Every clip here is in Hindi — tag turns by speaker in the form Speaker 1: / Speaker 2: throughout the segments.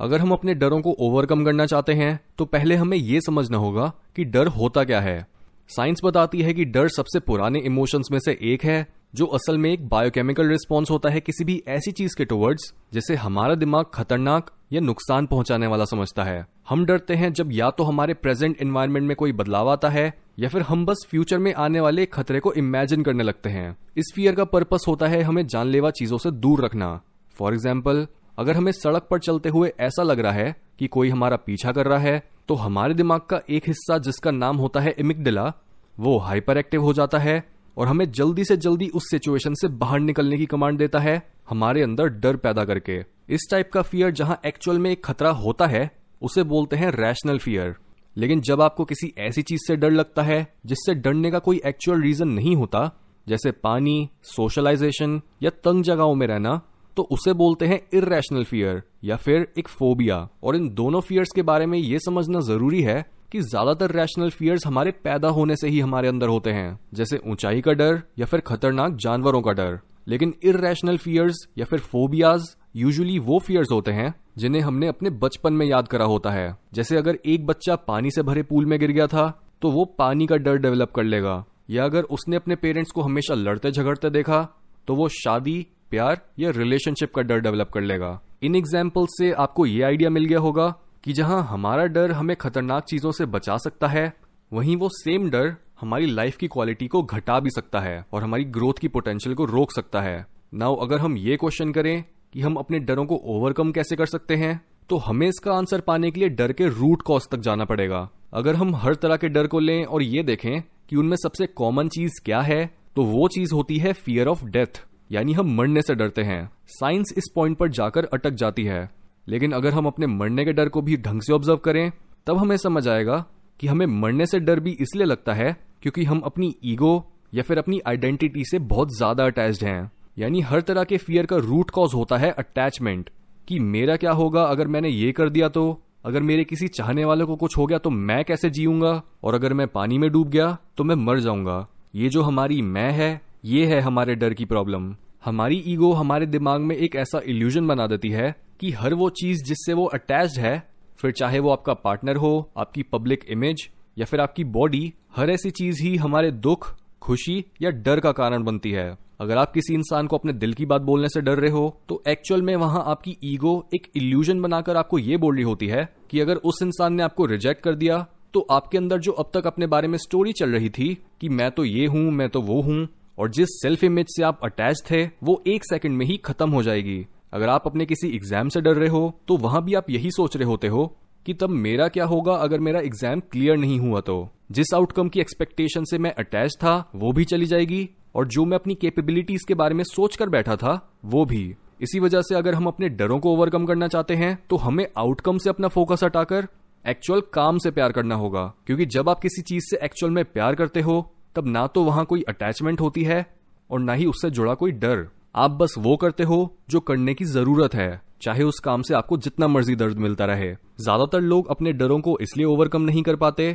Speaker 1: अगर हम अपने डरों को ओवरकम करना चाहते हैं तो पहले हमें यह समझना होगा कि डर होता क्या है। साइंस बताती है कि डर सबसे पुराने इमोशंस में से एक है, जो असल में एक बायोकेमिकल रिस्पॉन्स होता है किसी भी ऐसी चीज़ के टुवर्ड्स जिसे हमारा दिमाग खतरनाक या नुकसान पहुँचाने वाला समझता है। हम डरते हैं जब या तो हमारे प्रेजेंट एनवायरमेंट में कोई बदलाव आता है, या फिर हम बस फ्यूचर में आने वाले खतरे को इमेजिन करने लगते हैं। इस फियर का पर्पस होता है हमें जानलेवा चीज़ों से दूर रखना। फॉर एग्ज़ाम्पल अगर हमें सड़क पर चलते हुए ऐसा लग रहा है कि कोई हमारा पीछा कर रहा है तो हमारे दिमाग का एक हिस्सा जिसका नाम होता है इमिकडिला वो हाइपर एक्टिव हो जाता है और हमें जल्दी से जल्दी उस सिचुएशन से बाहर निकलने की कमांड देता है, हमारे अंदर डर पैदा करके। इस टाइप का फियर जहाँ एक्चुअल में एक खतरा होता है, उसे बोलते हैं रैशनल फियर लेकिन जब आपको किसी ऐसी चीज़ से डर लगता है, जिससे डरने का कोई एक्चुअल रीजन नहीं होता, जैसे पानी सोशलाइजेशन या तंग जगहों में रहना तो उसे बोलते हैं इरेशनल फियर या फिर एक फोबिया और इन दोनों फियर्स के बारे में यह समझना ज़रूरी है कि ज़्यादातर रैशनल फियर्स हमारे पैदा होने से ही हमारे अंदर होते हैं, जैसे ऊंचाई का डर या फिर खतरनाक जानवरों का डर। लेकिन इरेशनल फियर्स या फिर फोबियाज यूजुअली वो फियर्स होते हैं जिन्हें हमने अपने बचपन में याद करा होता है। जैसे अगर एक बच्चा पानी से भरे पूल में गिर गया था तो वो पानी का डर डेवलप कर लेगा। या अगर उसने अपने पेरेंट्स को हमेशा लड़ते झगड़ते देखा तो वो शादी प्यार या रिलेशनशिप का डर डेवलप कर लेगा। इन एग्ज़ाम्पल से आपको ये आइडिया मिल गया होगा कि जहाँ हमारा डर हमें खतरनाक चीज़ों से बचा सकता है, वहीं वो सेम डर हमारी लाइफ की क्वालिटी को घटा भी सकता है और हमारी ग्रोथ की पोटेंशियल को रोक सकता है। नाउ अगर हम ये क्वेश्चन करें कि हम अपने डरों को ओवरकम कैसे कर सकते हैं तो हमें इसका आंसर पाने के लिए डर के रूट कॉज तक जाना पड़ेगा। अगर हम हर तरह के डर को लें और ये देखें कि उनमें सबसे कॉमन चीज़ क्या है तो वो चीज़ होती है फियर ऑफ़ डेथ यानी हम मरने से डरते हैं। साइंस इस पॉइंट पर जाकर अटक जाती है। लेकिन अगर हम अपने मरने के डर को भी ढंग से ऑब्ज़र्व करें, तब हमें समझ आएगा कि हमें मरने से डर भी इसलिए लगता है क्योंकि हम अपनी ईगो या फिर अपनी आइडेंटिटी से बहुत ज़्यादा अटैच्ड हैं। यानी हर तरह के फियर का रूट कॉज होता है अटैचमेंट कि मेरा क्या होगा अगर मैंने ये कर दिया तो? अगर मेरे किसी चाहने वाले को कुछ हो गया तो मैं कैसे जीऊँगा? और अगर मैं पानी में डूब गया तो मैं मर जाऊँगा। ये जो हमारी मैं है ये है हमारे डर की प्रॉब्लम हमारी ईगो हमारे दिमाग में एक ऐसा इल्यूजन बना देती है कि हर वो चीज़ जिससे वो अटैच्ड है, फिर चाहे वो आपका पार्टनर हो, आपकी पब्लिक इमेज या फिर आपकी बॉडी हर ऐसी चीज़ ही हमारे दुख, खुशी या डर का कारण बनती है. अगर आप किसी इंसान को अपने दिल की बात बोलने से डर रहे हो तो एक्चुअल में वहाँ आपकी ईगो एक इल्यूजन बनाकर आपको ये बोल रही होती है कि अगर उस इंसान ने आपको रिजेक्ट कर दिया तो आपके अंदर जो अब तक अपने बारे में स्टोरी चल रही थी कि मैं तो ये हूँ, मैं तो वो हूँ और जिस सेल्फ इमेज से आप अटैच थे, वो एक सेकंड में ही खत्म हो जाएगी। अगर आप अपने किसी एग्ज़ाम से डर रहे हो तो वहाँ भी आप यही सोच रहे होते हो कि तब मेरा क्या होगा अगर मेरा एग्ज़ाम क्लियर नहीं हुआ तो। जिस आउटकम की एक्सपेक्टेशन से मैं अटैच था, वो भी चली जाएगी और जो मैं अपनी कैपेबिलिटीज के बारे में सोच कर बैठा था, वो भी। इसी वजह से अगर हम अपने डरों को ओवरकम करना चाहते हैं तो हमें आउटकम से अपना फोकस हटाकर एक्चुअल काम से प्यार करना होगा। क्योंकि जब आप किसी चीज़ से एक्चुअल में प्यार करते हो तब ना तो वहाँ कोई अटैचमेंट होती है और ना ही उससे जुड़ा कोई डर। आप बस वो करते हो जो करने की ज़रूरत है, चाहे उस काम से आपको जितना मर्ज़ी दर्द मिलता रहे। ज़्यादातर लोग अपने डरों को इसलिए ओवरकम नहीं कर पाते,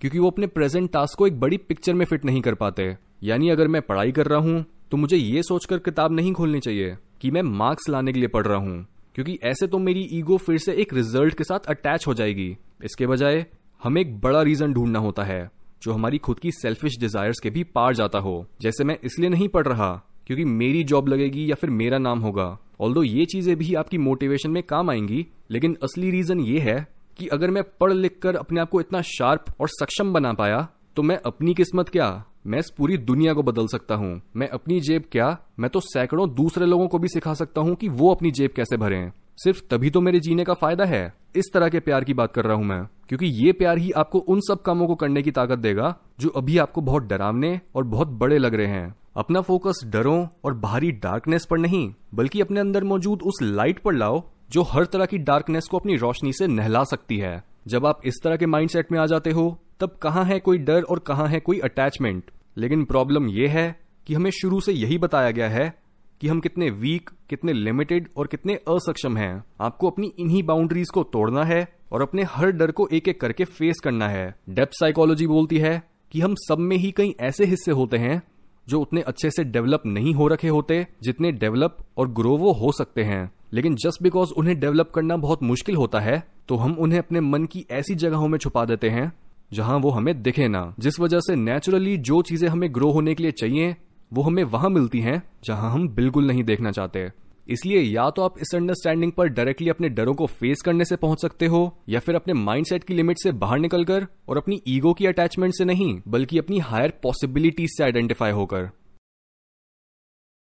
Speaker 1: क्योंकि वो अपने प्रेजेंट टास्क को एक बड़ी पिक्चर में फिट नहीं कर पाते। यानी अगर मैं पढ़ाई कर रहा हूँ तो मुझे ये सोचकर किताब नहीं खोलनी चाहिए कि मैं मार्क्स लाने के लिए पढ़ रहा हूँ, क्योंकि ऐसे तो मेरी ईगो फिर से एक रिज़ल्ट के साथ अटैच हो जाएगी। इसके बजाय, हमें एक बड़ा रीजन ढूंढना होता है। जो हमारी खुद की सेल्फिश डिजायर्स के भी पार जाता हो, जैसे मैं इसलिए नहीं पढ़ रहा क्योंकि मेरी जॉब लगेगी या फिर मेरा नाम होगा। ऑल ये चीज़ें भी आपकी मोटिवेशन में काम आएँगी, लेकिन असली रीजन ये है कि अगर मैं पढ़ लिख कर अपने आप को इतना शार्प और सक्षम बना पाया तो मैं अपनी किस्मत क्या? मैं इस पूरी दुनिया को बदल सकता हूँ। मैं अपनी जेब क्या? मैं तो सैकड़ों दूसरे लोगों को भी सिखा सकता हूँ कि वो अपनी जेब कैसे भरें। सिर्फ़ तभी तो मेरे जीने का फ़ायदा है। इस तरह के प्यार की बात कर रहा हूँ मैं, क्योंकि ये प्यार ही आपको उन सब कामों को करने की ताकत देगा, जो अभी आपको बहुत डरावने और बहुत बड़े लग रहे हैं। अपना फोकस डरों और बाहरी डार्कनेस पर नहीं, बल्कि अपने अंदर मौजूद उस लाइट पर लाओ, जो हर तरह की डार्कनेस को अपनी रोशनी से नहला सकती है। जब आप इस तरह के माइंडसेट में आ जाते हो, तब कहाँ है कोई डर और कहाँ है कोई अटैचमेंट लेकिन प्रॉब्लम यह है कि हमें शुरू से यही बताया गया है कि हम कितने वीक कितने लिमिटेड और कितने असक्षम हैं। आपको अपनी इन्हीं बाउंड्रीज को तोड़ना है और अपने हर डर को एक एक करके फेस करना है। डेप्थ साइकोलॉजी बोलती है कि हम सब में ही कई ऐसे हिस्से होते हैं जो उतने अच्छे से डेवलप नहीं हो रखे होते, जितने डेवलप और ग्रो वो हो सकते हैं। लेकिन जस्ट बिकॉज़ उन्हें डेवलप करना बहुत मुश्किल होता है तो हम उन्हें अपने मन की ऐसी जगहों में छुपा देते हैं जहाँ वो हमें दिखे ना। जिस वजह से नेचुरली जो चीज़ें हमें ग्रो होने के लिए चाहिए वो हमें वहाँ मिलती हैं जहाँ हम बिल्कुल नहीं देखना चाहते। इसलिए या तो आप इस अंडरस्टैंडिंग पर डायरेक्टली अपने डरों को फेस करने से पहुँच सकते हो, या फिर अपने माइंडसेट की लिमिट से बाहर निकलकर और अपनी ईगो की अटैचमेंट से नहीं, बल्कि अपनी हायर पॉसिबिलिटीज से आइडेंटिफाई होकर।